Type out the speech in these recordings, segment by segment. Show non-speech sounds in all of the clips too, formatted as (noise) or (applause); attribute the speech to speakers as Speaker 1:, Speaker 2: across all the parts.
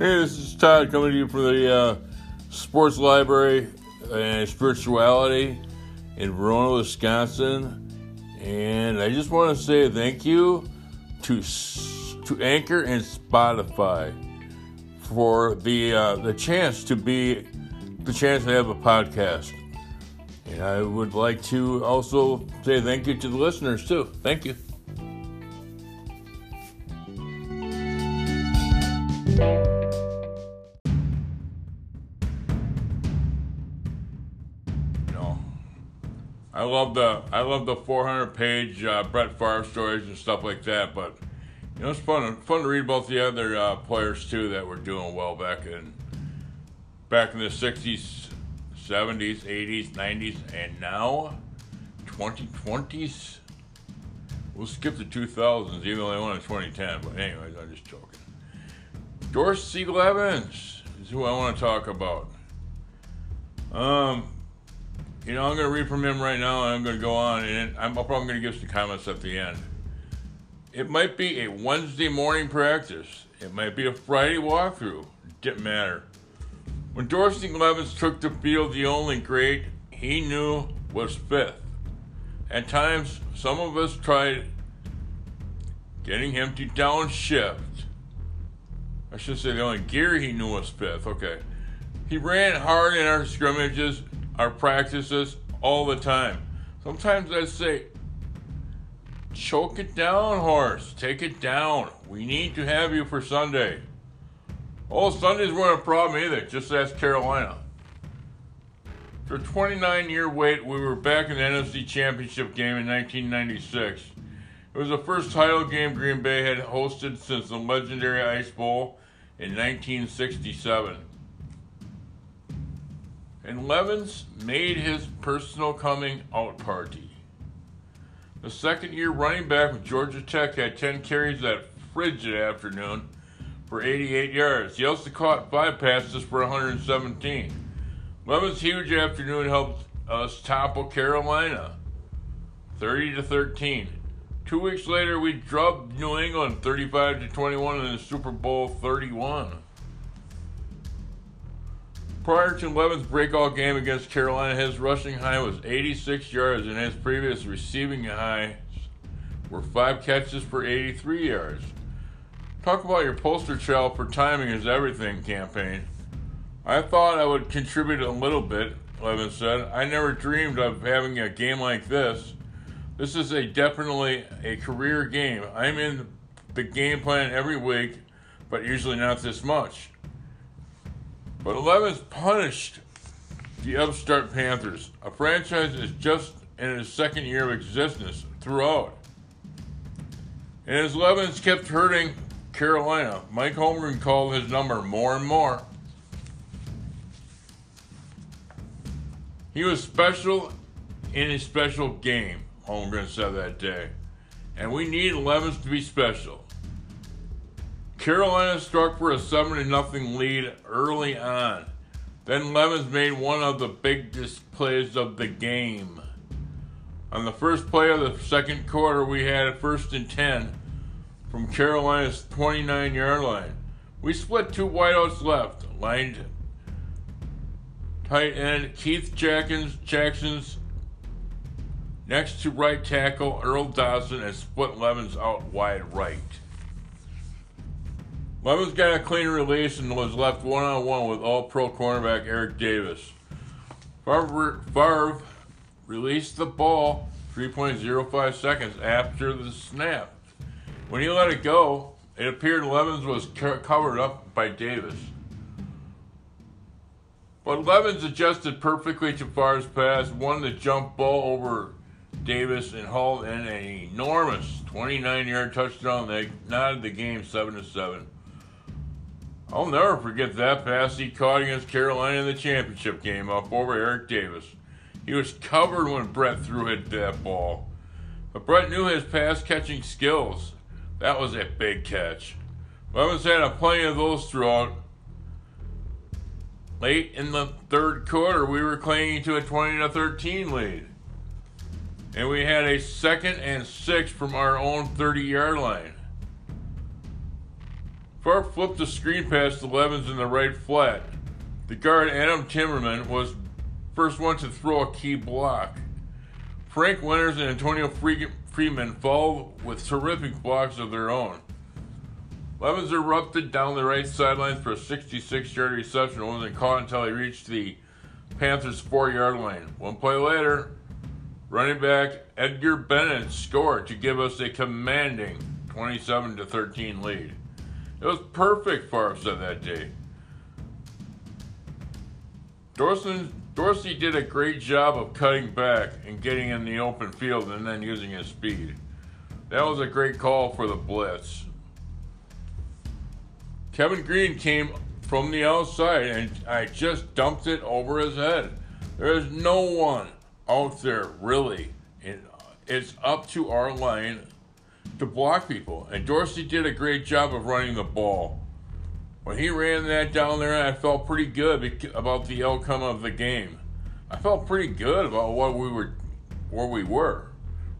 Speaker 1: Hey, this is Todd coming to you from the uh, Sports Library and Spirituality in Verona, Wisconsin. And I just want to say thank you to to Anchor and Spotify for the uh, the chance to be the chance to have a podcast. And I would like to also say thank you to the listeners too. Thank you. Love the I love the 400 page uh, Brett Favre stories and stuff like that. But you know, it's fun fun to read about the other uh, players too that were doing well back in back in the 60s, 70s, 80s, 90s, and now 2020s. We'll skip the 2000s, even though they won in 2010. But anyways, I'm just joking. Dorsey Levens is who I want to talk about. Um, you know, I'm going to read from him right now, and I'm going to go on, and I'm probably going to give some comments at the end. It might be a Wednesday morning practice. It might be a Friday walkthrough. Didn't matter. When Dorsey Levens took the field, the only grade he knew was fifth. At times, some of us tried getting him to downshift. I should say the only gear he knew was fifth. Okay. He ran hard in our scrimmages our practices all the time. Sometimes I say, choke it down, horse. Take it down. We need to have you for Sunday. Oh, Sundays weren't a problem either. Just ask Carolina. For a 29 year wait, we were back in the NFC Championship game in 1996. It was the first title game Green Bay had hosted since the legendary Ice Bowl in 1967 and Levens made his personal coming out party. The second year running back with Georgia Tech had 10 carries that frigid afternoon for 88 yards. He also caught five passes for 117. Levens' huge afternoon helped us topple Carolina 30 to 13. Two weeks later, we drubbed New England 35 to 21 in the Super Bowl 31. Prior to Levens' breakout game against Carolina, his rushing high was 86 yards, and his previous receiving highs were five catches for 83 yards. Talk about your poster child for timing is everything campaign. I thought I would contribute a little bit, Levin said. I never dreamed of having a game like this. This is a definitely a career game. I'm in the game plan every week, but usually not this much. But Levens punished the upstart Panthers. A franchise is just in its second year of existence throughout. And as Levens kept hurting Carolina, Mike Holmgren called his number more and more. He was special in a special game, Holmgren said that day. And we need Levens to be special. Carolina struck for a 7 0 lead early on. Then Levens made one of the biggest plays of the game. On the first play of the second quarter, we had a first and 10 from Carolina's 29 yard line. We split two wideouts left, lined tight end Keith Jackson's, Jackson's next to right tackle Earl Dotson, and split Levens out wide right. Levens got a clean release and was left one on one with all pro cornerback Eric Davis. Favre, released the ball 3.05 seconds after the snap. When he let it go, it appeared Levens was covered up by Davis. But Levens adjusted perfectly to Favre's pass, won the jump ball over Davis, and hauled in an enormous 29 yard touchdown that knotted the game 7 to 7. I'll never forget that pass he caught against Carolina in the championship game up over Eric Davis. He was covered when Brett threw hit that ball. But Brett knew his pass catching skills. That was a big catch. Levens had a plenty of those throughout. Late in the third quarter, we were clinging to a 20 to 13 lead. And we had a second and six from our own 30 yard line. Favre flipped the screen pass to Levens in the right flat. The guard Adam Timmerman was first one to throw a key block. Frank Winters and Antonio Freeman followed with terrific blocks of their own. Levens erupted down the right sideline for a 66 yard reception, wasn't caught until he reached the Panthers' four yard line. One play later, running back Edgar Bennett scored to give us a commanding 27 13 lead. It was perfect for us on that day. Dorson, Dorsey did a great job of cutting back and getting in the open field and then using his speed. That was a great call for the blitz. Kevin Greene came from the outside and I just dumped it over his head. There is no one out there really. It's up to our line to block people. And Dorsey did a great job of running the ball. When he ran that down there, I felt pretty good about the outcome of the game. I felt pretty good about what we were, where we were.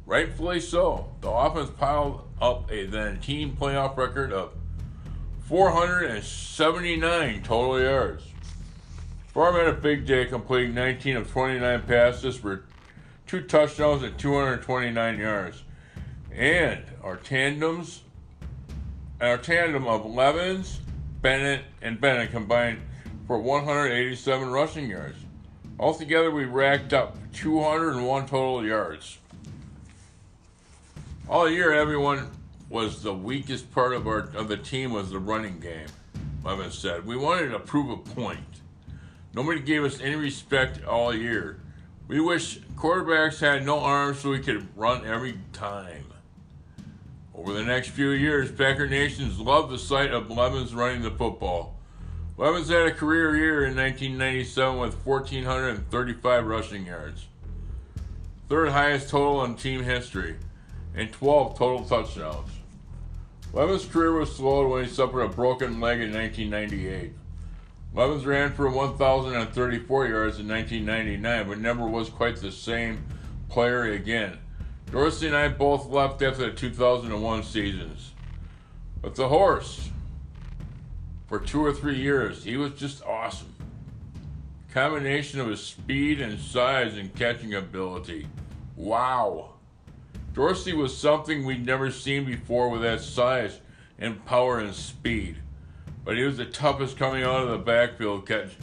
Speaker 1: Rightfully so. The offense piled up a then team playoff record of 479 total yards. Favre had a big day, completing 19 of 29 passes for two touchdowns and 229 yards. And our tandems, our tandem of Levens, Bennett, and Bennett combined for 187 rushing yards. Altogether, we racked up 201 total yards. All year, everyone was the weakest part of our of the team was the running game. Levens said we wanted to prove a point. Nobody gave us any respect all year. We wish quarterbacks had no arms so we could run every time. Over the next few years, Packer Nations loved the sight of Levens running the football. Levens had a career year in 1997 with 1,435 rushing yards, third highest total in team history, and 12 total touchdowns. Levens' career was slowed when he suffered a broken leg in 1998. Levens ran for 1,034 yards in 1999, but never was quite the same player again. Dorsey and I both left after the 2001 seasons. But the horse, for two or three years, he was just awesome. Combination of his speed and size and catching ability. Wow. Dorsey was something we'd never seen before with that size and power and speed. But he was the toughest coming out of the backfield catch.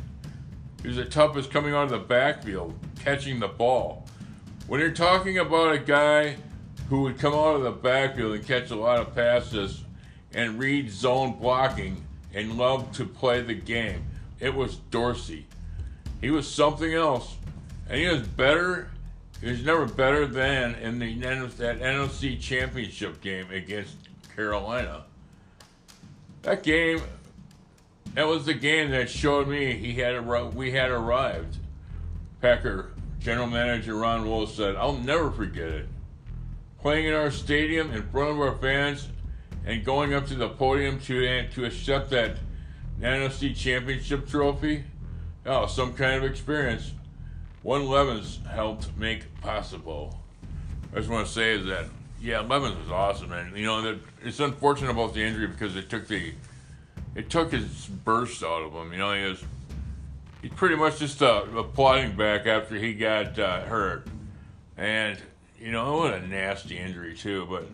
Speaker 1: He was the toughest coming out of the backfield catching the ball. When you're talking about a guy who would come out of the backfield and catch a lot of passes and read zone blocking and love to play the game, it was Dorsey. He was something else. And he was better he was never better than in the that NFC Championship game against Carolina. That game, that was the game that showed me he had we had arrived. Packer general manager Ron Wolf said, "I'll never forget it. Playing in our stadium in front of our fans and going up to the podium to to accept that NFC Championship trophy. Oh, some kind of experience." one Levens helped make possible. I just want to say that yeah, Levens was awesome, and you know it's unfortunate about the injury because it took the it took his burst out of him. You know, he was he's pretty much just a plodding back after he got uh, hurt, and you know what a nasty injury too. But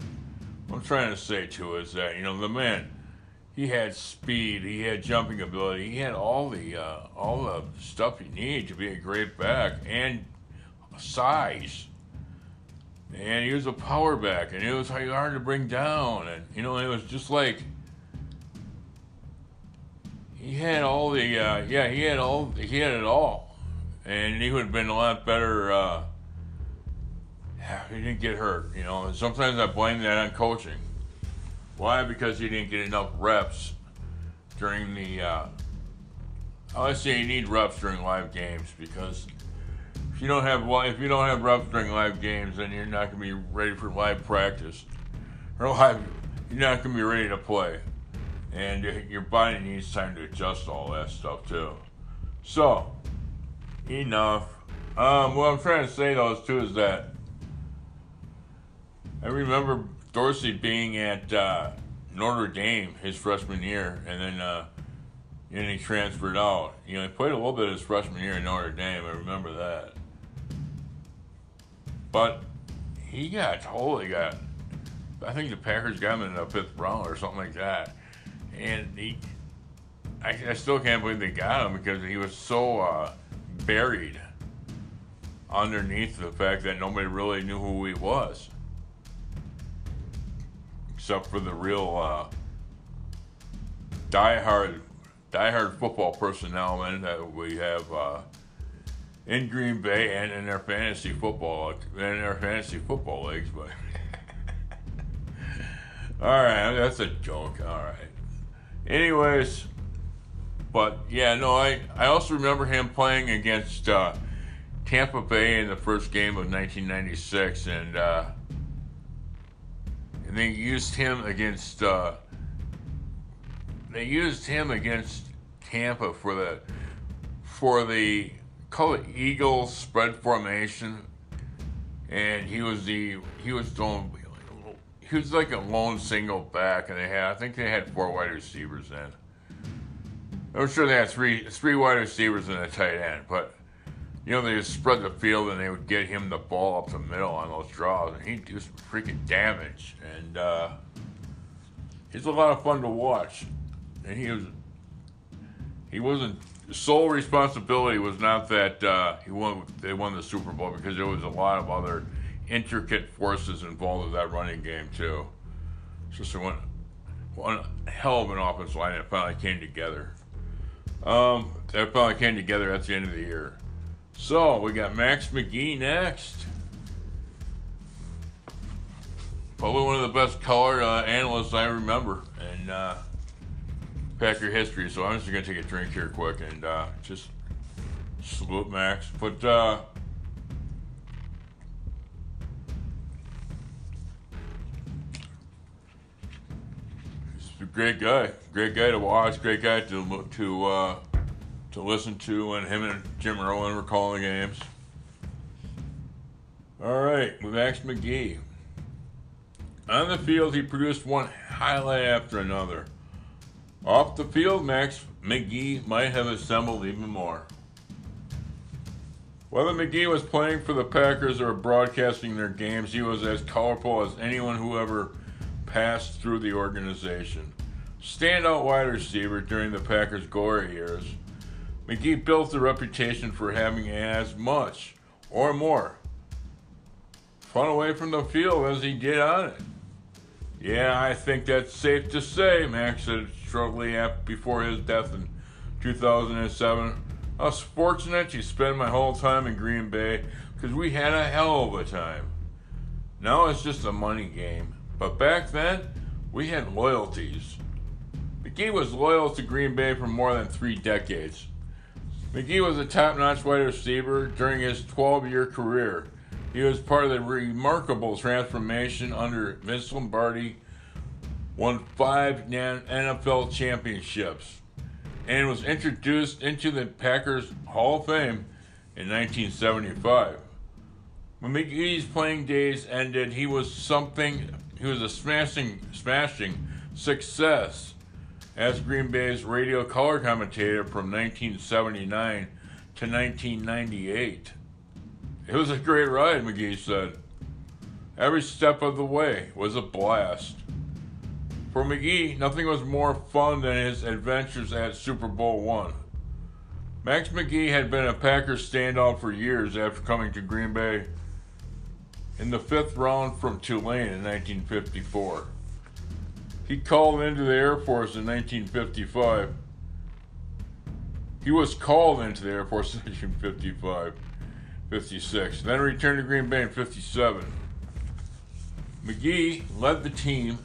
Speaker 1: what I'm trying to say too is that you know the man he had speed, he had jumping ability, he had all the uh, all the stuff you need to be a great back and size. And he was a power back, and it was hard to bring down, and you know it was just like he had all the uh, yeah he had all he had it all, and he would have been a lot better. Uh, (sighs) he didn't get hurt, you know. And sometimes I blame that on coaching why? Because you didn't get enough reps during the. Uh, I say you need reps during live games because if you don't have if you don't have reps during live games, then you're not going to be ready for live practice or live. You're not going to be ready to play, and your body needs time to adjust all that stuff too. So, enough. Um, what I'm trying to say though is too is that I remember Dorsey being at uh, Notre Dame his freshman year, and then uh, and he transferred out. You know, he played a little bit his freshman year in Notre Dame. I remember that. But he got totally got. I think the Packers got him in the fifth round or something like that, and he. I, I still can't believe they got him because he was so uh, buried underneath the fact that nobody really knew who he was, except for the real uh, diehard diehard football personnel and that we have uh, in Green Bay and in their fantasy football in their fantasy football leagues. But (laughs) all right, that's a joke. All right. Anyways, but yeah, no, I I also remember him playing against uh, Tampa Bay in the first game of 1996, and uh, and they used him against. Uh, they used him against Tampa for the for the call it Eagle spread formation, and he was the he was doing he was like a lone single back, and they had I think they had four wide receivers then. I'm sure they had three three wide receivers and a tight end, but you know they just spread the field and they would get him the ball up the middle on those draws, and he'd do some freaking damage, and uh, he's a lot of fun to watch and he was he wasn't sole responsibility was not that uh, he won they won the Super Bowl because there was a lot of other intricate forces involved with that running game too. It's just one one hell of an offensive line that finally came together. Um, that finally came together at the end of the year. So we got Max McGee next. Probably one of the best color uh, analysts I remember, and. Uh, Packer history, so I'm just gonna take a drink here quick and uh, just salute Max. But great guy, great guy to watch, great guy to to uh, to listen to, and him and Jim Rowan were calling games. All right, Max McGee. On the field, he produced one highlight after another. Off the field, Max McGee might have assembled even more. Whether McGee was playing for the Packers or broadcasting their games, he was as colorful as anyone who ever passed through the organization. Standout wide receiver during the Packers' glory years, McGee built a reputation for having as much or more fun away from the field as he did on it. Yeah, I think that's safe to say, Max said shortly before his death in 2007. I was fortunate to spend my whole time in Green Bay because we had a hell of a time. Now it's just a money game. But back then, we had loyalties. McGee was loyal to Green Bay for more than three decades. McGee was a top notch wide receiver during his 12 year career. He was part of the remarkable transformation under Vince Lombardi won five NFL championships, and was introduced into the Packers Hall of Fame in 1975. When McGee's playing days ended, he was something. He was a smashing, smashing success as Green Bay's radio color commentator from 1979 to 1998. It was a great ride, McGee said. Every step of the way was a blast. For McGee, nothing was more fun than his adventures at Super Bowl one. Max McGee had been a Packers standout for years after coming to Green Bay in the fifth round from Tulane in 1954. He called into the Air Force in 1955. He was called into the Air Force in 1955, 56, then returned to Green Bay in 57. McGee led the team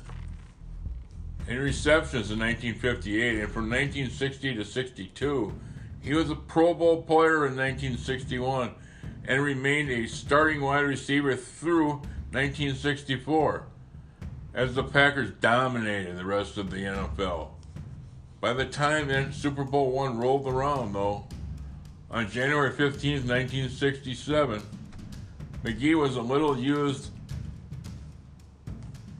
Speaker 1: in receptions in 1958, and from 1960 to 62, he was a Pro Bowl player in 1961 and remained a starting wide receiver through 1964 as the Packers dominated the rest of the NFL. By the time Super Bowl one rolled around, though, on January 15, 1967, McGee was a little used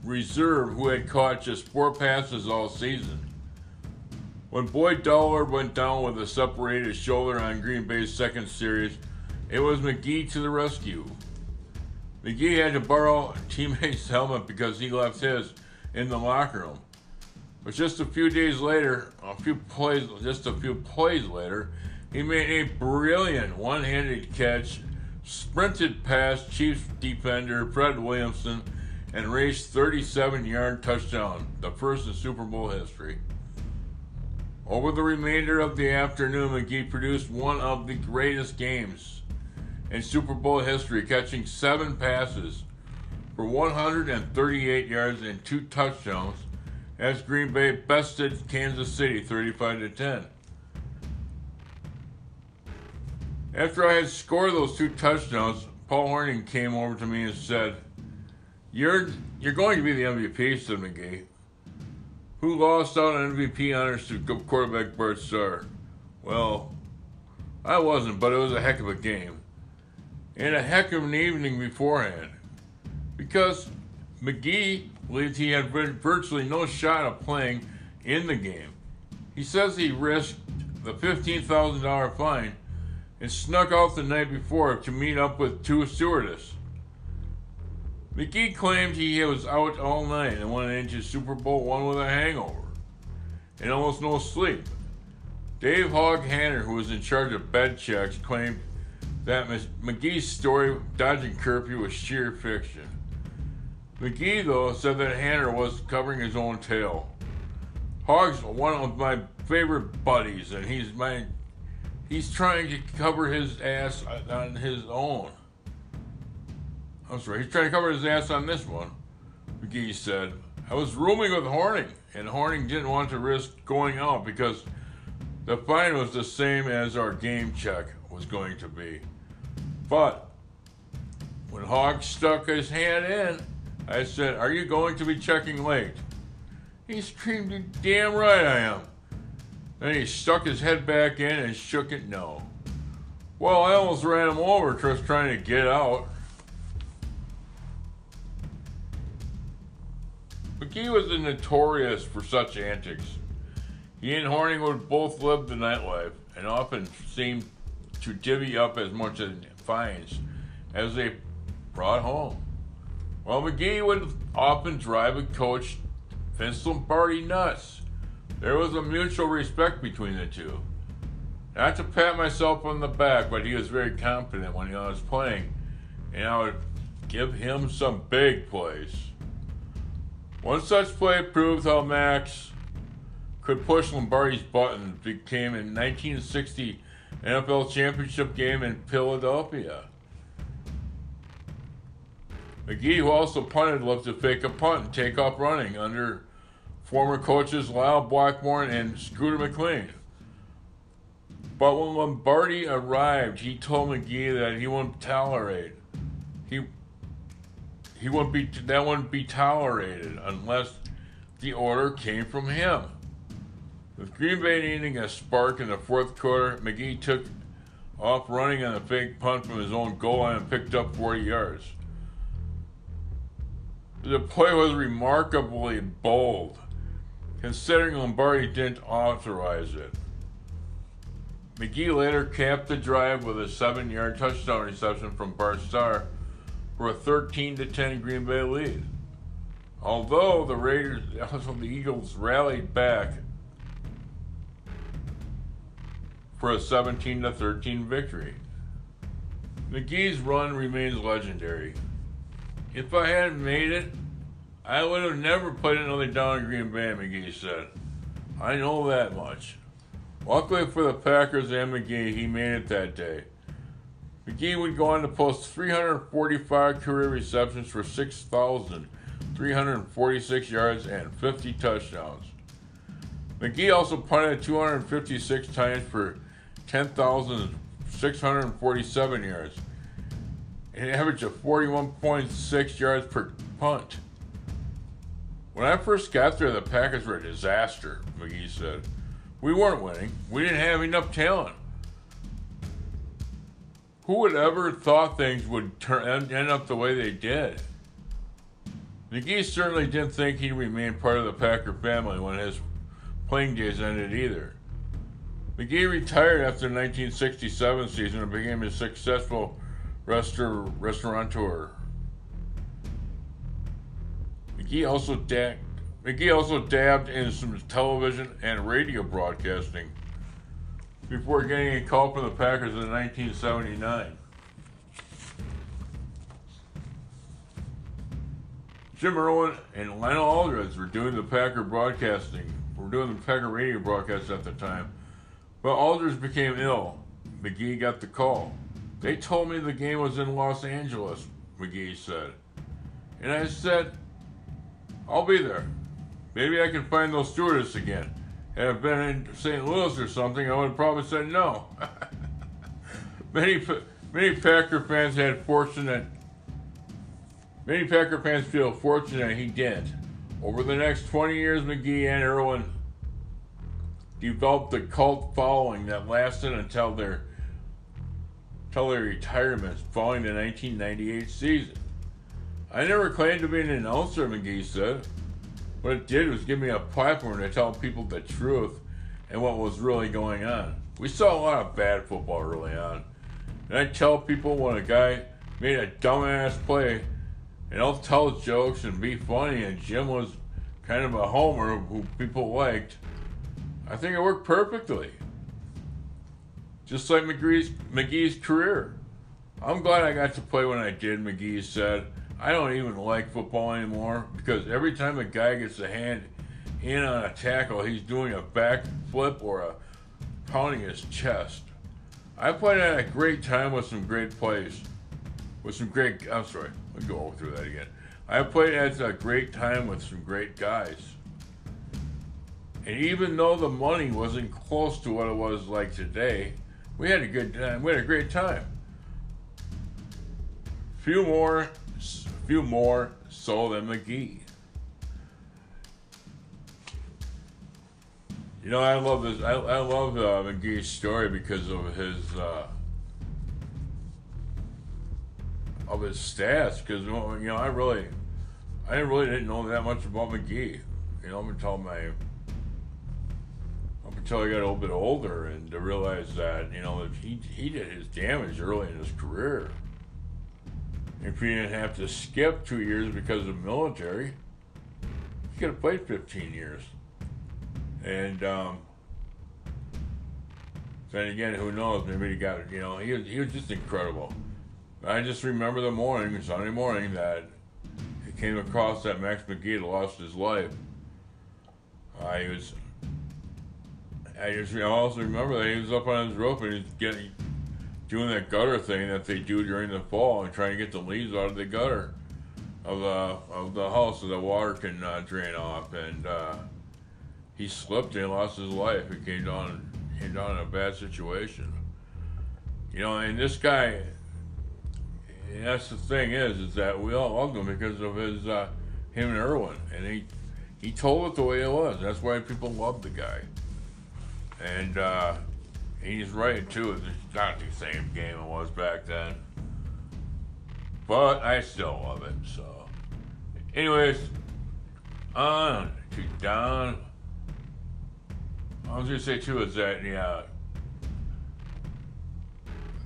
Speaker 1: reserve who had caught just four passes all season. When Boyd Dowler went down with a separated shoulder on Green Bay's second series, it was McGee to the rescue. McGee had to borrow teammate's (laughs) helmet because he left his in the locker room. But just a few days later, a few plays, just a few plays later, he made a brilliant one-handed catch, sprinted past Chiefs defender Fred Williamson, and raced 37-yard touchdown, the first in Super Bowl history. Over the remainder of the afternoon, McGee produced one of the greatest games in Super Bowl history, catching seven passes for 138 yards and two touchdowns as Green Bay bested Kansas City 35 to 10. After I had scored those two touchdowns, Paul Hornung came over to me and said, "You're you're going to be the MVP," said McGee. Who lost out on MVP honors to quarterback Bart Starr? Well, I wasn't, but it was a heck of a game. And a heck of an evening beforehand. Because McGee believed he had virtually no shot of playing in the game. He says he risked the $15,000 fine and snuck out the night before to meet up with two stewardesses. McGee claimed he was out all night and went into Super Bowl one with a hangover and almost no sleep. Dave Hawg Hanner, who was in charge of bed checks, claimed that McGee's story dodging curfew was sheer fiction. McGee, though, said that Hanner was covering his own tail. Hawg's one of my favorite buddies, and he's my he's trying to cover his ass on his own. I'm sorry, he's trying to cover his ass on this one. McGee said, I was rooming with Hornung, and Hornung didn't want to risk going out because the fine was the same as our game check was going to be. But when Hawg stuck his hand in, I said, Are you going to be checking late? He screamed, Damn right I am. Then he stuck his head back in and shook it no. Well, I almost ran him over just trying to get out. McGee was notorious for such antics. He and Hornung would both live the nightlife and often seemed to divvy up as much in fines as they brought home. While McGee would often drive a coach Vince Lombardi nuts. There was a mutual respect between the two. Not to pat myself on the back, but he was very confident when I was playing, and I would give him some big plays. One such play proved how Max could push Lombardi's buttons became in 1960 NFL championship game in Philadelphia. McGee, who also punted, loved to fake a punt and take off running under former coaches Lisle Blackbourn and Scooter McLean. But when Lombardi arrived, he told McGee that he wouldn't tolerate. He he wouldn't be that wouldn't be tolerated unless the order came from him. With Green Bay needing a spark in the fourth quarter, McGee took off running on a fake punt from his own goal line and picked up 40 yards. The play was remarkably bold, considering Lombardi didn't authorize it. McGee later capped the drive with a seven yard touchdown reception from Bart Starr for a 13 10 Green Bay lead. Although the Raiders, (laughs) also the Eagles rallied back for a 17 13 victory. McGee's run remains legendary. If I hadn't made it, I would have never played another down in Green Bay, McGee said. I know that much. Luckily for the Packers and McGee, he made it that day. McGee would go on to post 345 career receptions for 6,346 yards and 50 touchdowns. McGee also punted 256 times for 10,647 yards, an average of 41.6 yards per punt. When I first got there, the Packers were a disaster, McGee said. We weren't winning. We didn't have enough talent. Who would ever thought things would turn end up the way they did? McGee certainly didn't think he'd remain part of the Packer family when his playing days ended either. McGee retired after the 1967 season and became a successful restaur- restaurateur. McGee also, da- McGee also dabbed in some television and radio broadcasting before getting a call from the Packers in 1979. Jim Irwin and Lionel Aldridge were doing the Packer broadcasting, were doing the Packer radio broadcast at the time. But Aldridge became ill. McGee got the call. They told me the game was in Los Angeles, McGee said. And I said, I'll be there. Maybe I can find those stewardess again. Had I been in St. Louis or something, I would have probably said no. (laughs) many, many Packer fans had fortunate. Many Packer fans feel fortunate he didn't. Over the next 20 years, McGee and Irwin developed a cult following that lasted until their until their retirements following the 1998 season. I never claimed to be an announcer, McGee said. What it did was give me a platform to tell people the truth and what was really going on. We saw a lot of bad football early on. And I tell people when a guy made a dumbass play, and I'll tell jokes and be funny, and Jim was kind of a homer who people liked. I think it worked perfectly. Just like McGee's, McGee's career. I'm glad I got to play when I did, McGee said. I don't even like football anymore because every time a guy gets a hand in on a tackle, he's doing a back flip or a pounding his chest. I played at a great time with some great plays. With some great, I'm sorry, let me go through that again. I played at a great time with some great guys. And even though the money wasn't close to what it was like today, we had a good time. We had a great time. Few more few more so than McGee. You know, I love this. I, I love uh, McGee's story because of his uh, of his stats. Because you know, I really, I really didn't know that much about McGee. You know, until my until I got a little bit older and to realize that you know he he did his damage early in his career. If he didn't have to skip two years because of military, he could have played 15 years. And um, then again, who knows? Maybe he got, you know, he was, he was just incredible. I just remember the morning, Sunday morning, that he came across that Max McGee lost his life. I uh, was, I just I also remember that he was up on his roof and he's getting doing that gutter thing that they do during the fall and trying to get the leaves out of the gutter of the of the house so the water can uh, drain off. And uh, he slipped and lost his life. He came down came down in a bad situation. You know, and this guy. And that's the thing is, is that we all loved him because of his uh, him and Irwin, and he he told it the way it was. That's why people loved the guy. And uh, He's right too. It's not the same game it was back then, but I still love it. So, anyways, on to Don. I was gonna say too is that yeah,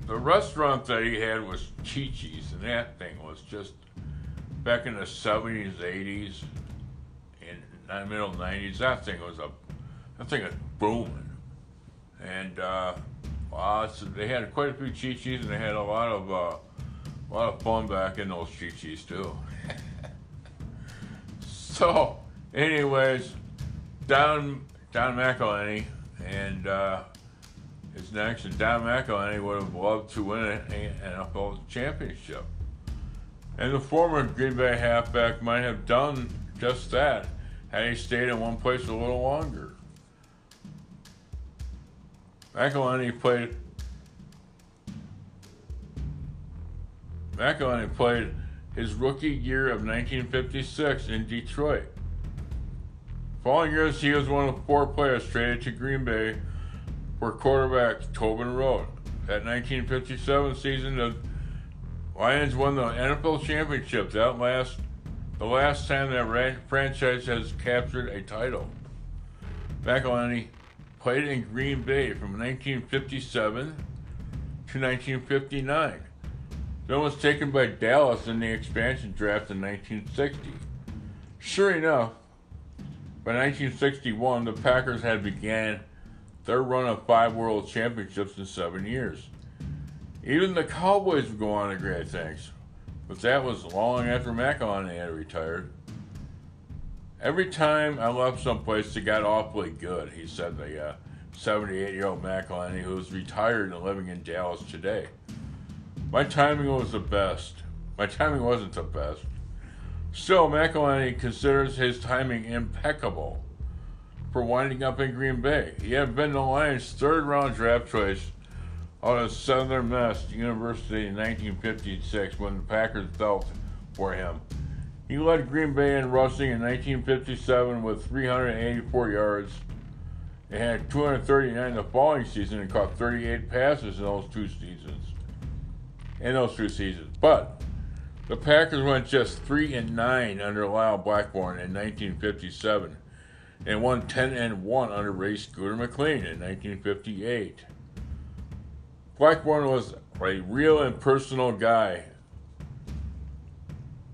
Speaker 1: the restaurant that he had was Chi-Chi's, and that thing was just back in the seventies, eighties, and the middle nineties. That thing was a, that thing was booming and uh, so they had quite a few Chi-Chis, and they had a lot of uh, a lot of fun back in those Chi-Chis too. (laughs) so, anyways, Don Don McIlhenny and uh, next, and Don McIlhenny would have loved to win an NFL championship. And the former Green Bay halfback might have done just that had he stayed in one place a little longer. McIlhenny played. McIlhenny played his rookie year of 1956 in Detroit. Following years, he was one of four players traded to Green Bay for quarterback Tobin Rote. That 1957 season, the Lions won the NFL championship. That last the last time that franchise has captured a title. McIlhenny played in Green Bay from 1957 to 1959. Then was taken by Dallas in the expansion draft in 1960. Sure enough, by 1961, the Packers had began their run of five World Championships in seven years. Even the Cowboys would go on to great things, but that was long after McIlhenny had retired. Every time I left someplace, it got awfully good, he said, the 78 uh, year old McIlhenny, who is retired and living in Dallas today. My timing was the best. My timing wasn't the best. Still, McIlhenny considers his timing impeccable for winding up in Green Bay. He had been the Lions' third round draft choice out of Southern Miss University in 1956 when the Packers felt for him. He led Green Bay in rushing in 1957 with 384 yards and had 239 the following season and caught 38 passes in those two seasons. In those two seasons. But the Packers went just 3 and 9 under Lisle Blackbourn in 1957 and won 10 and 1 under Ray Scooter McLean in 1958. Blackburn was a real and personal guy,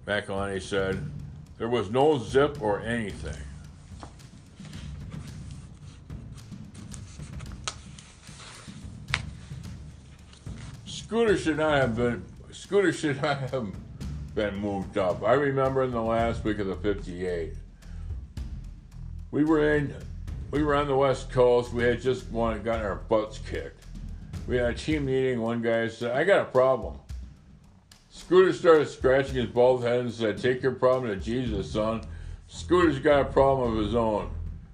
Speaker 1: McIlhenny said. There was no zip or anything. Scooter should not have been. Scooter should not (laughs) have been moved up. I remember in the last week of the 58, we were in, we were on the West Coast. We had just gotten our butts kicked. We had a team meeting. One guy said, "I got a problem." Scooter started scratching his bald head and said, "Take your problem to Jesus, son." Scooter's got a problem of his own.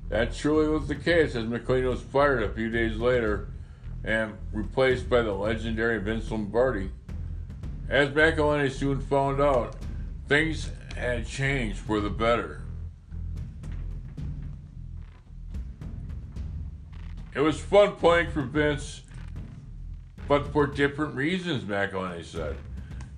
Speaker 1: That truly was the case, as McLean was fired a few days later and replaced by the legendary Vince Lombardi. As McIlhenny soon found out, things had changed for the better. It was fun playing for Vince, but for different reasons, McIlhenny said.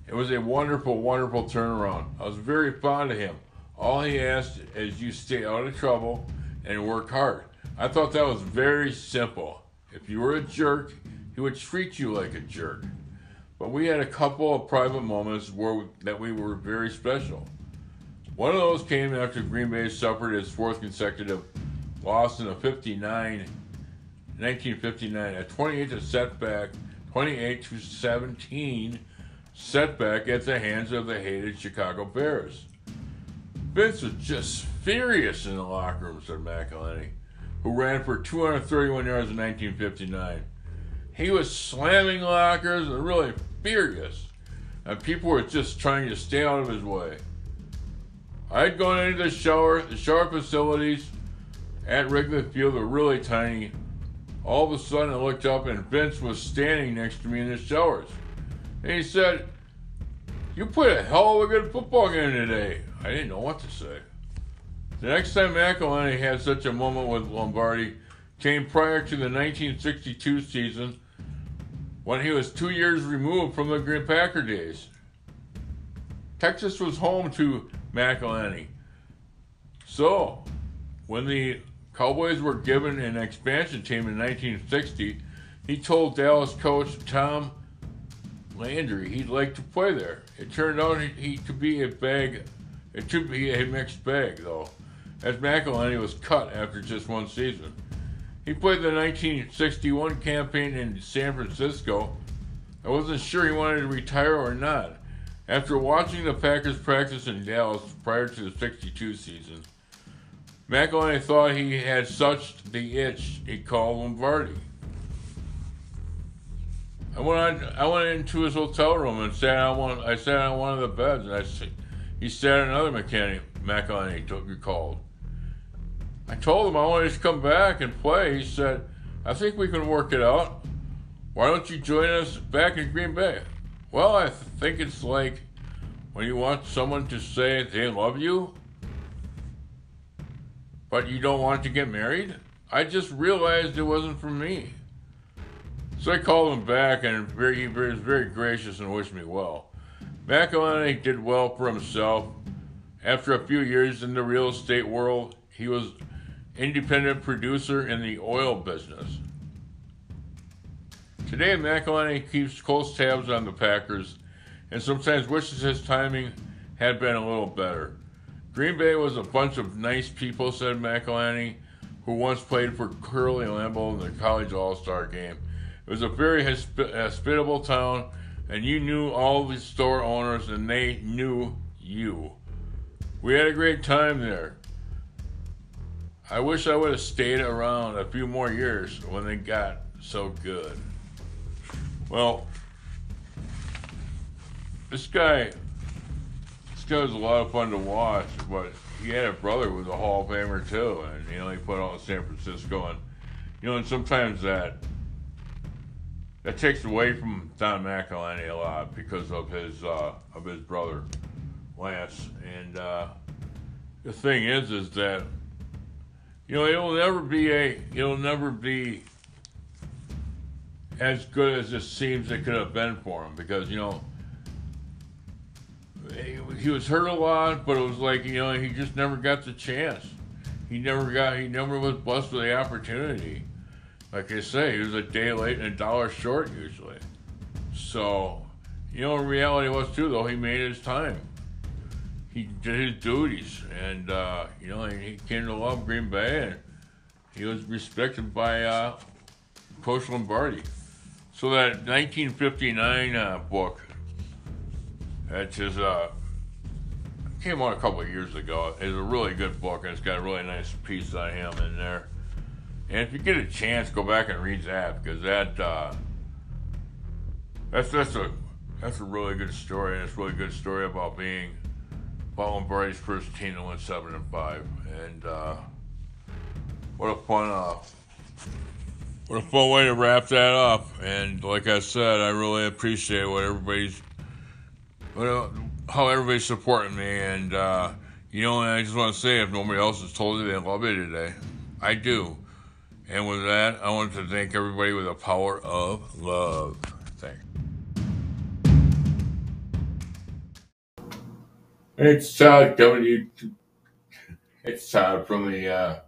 Speaker 1: It was a wonderful, wonderful turnaround. I was very fond of him. All he asked is you stay out of trouble and work hard. I thought that was very simple. If you were a jerk, he would treat you like a jerk. But we had a couple of private moments where we, that we were very special. One of those came after Green Bay suffered its fourth consecutive loss in a 59, 1959, a 28 to setback, 28 to 17 setback at the hands of the hated Chicago Bears. Vince was just furious in the locker room, said McIlhenny, who ran for 231 yards in 1959. He was slamming lockers and really furious, and people were just trying to stay out of his way. I'd gone into the shower. The shower facilities at Wrigley Field were really tiny. All of a sudden, I looked up, and Vince was standing next to me in the showers. And he said, You put a hell of a good football game today. I didn't know what to say. The next time McIlhenny had such a moment with Lombardi came prior to the 1962 season when he was two years removed from the Green Packer days. Texas was home to McIlhenny. So, when the Cowboys were given an expansion team in 1960, he told Dallas coach Tom Landry he'd like to play there. It turned out he, to be a bag, it to be a mixed bag though, as McIlhenny was cut after just one season. He played the 1961 campaign in San Francisco. I wasn't sure he wanted to retire or not. After watching the Packers practice in Dallas prior to the 62 season, McIlhenny thought he had such the itch he called Lombardi. I went I went into his hotel room and sat on one. I sat on one of the beds, and I he sat another mechanic. McIlhenny took me called. I told him I wanted to come back and play. He said, "I think we can work it out. Why don't you join us back in Green Bay?" Well, I think it's like when you want someone to say they love you, but you don't want to get married. I just realized it wasn't for me. So I called him back, and he was very gracious and wished me well. McIlhenny did well for himself. After a few years in the real estate world, he was independent producer in the oil business. Today, McIlhenny keeps close tabs on the Packers and sometimes wishes his timing had been a little better. Green Bay was a bunch of nice people, said McIlhenny, who once played for Curly Lambeau in the college all star game. It was a very hospitable town, and you knew all the store owners, and they knew you. We had a great time there. I wish I would have stayed around a few more years when they got so good. Well, this guy, this guy was a lot of fun to watch, but he had a brother who was a Hall of Famer too, and you know he put on San Francisco, and you know, and sometimes that that takes away from Don McIlhenny a lot because of his uh, of his brother Lance, and uh, the thing is, is that you know, it'll never be a, it'll never be as good as it seems it could have been for him because, you know, he was hurt a lot, but it was like, you know, he just never got the chance. He never got, he never was blessed with the opportunity. Like I say, he was a day late and a dollar short usually. So, you know, reality was too, though, he made his time he did his duties, and uh, you know and he came to love Green Bay, and he was respected by uh, Coach Lombardi. So that 1959 uh, book, that's his, uh, came out a couple years ago. It's a really good book, and it's got a really nice piece on him in there. And if you get a chance, go back and read that because that uh, that's that's a that's a really good story, it's a really good story about being Brady's first team that went seven and five, and uh, what a fun, uh, what a fun way to wrap that up. And like I said, I really appreciate what everybody's, what, how everybody's supporting me. And uh, you know, I just want to say, if nobody else has told you they love you today, I do. And with that, I want to thank everybody with the power of love. Thanks. It's Todd coming to you. It's Todd from the uh,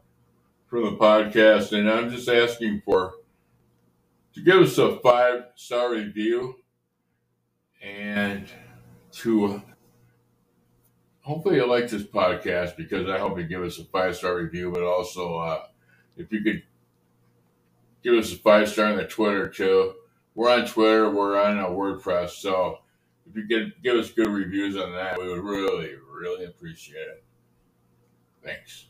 Speaker 1: from the podcast, and I'm just asking for to give us a five star review and to hopefully you like this podcast because I hope you give us a five star review, but also uh, if you could give us a five star on the Twitter too. We're on Twitter, we're on a WordPress, so if you could give us good reviews on that, we would really, really appreciate it. Thanks.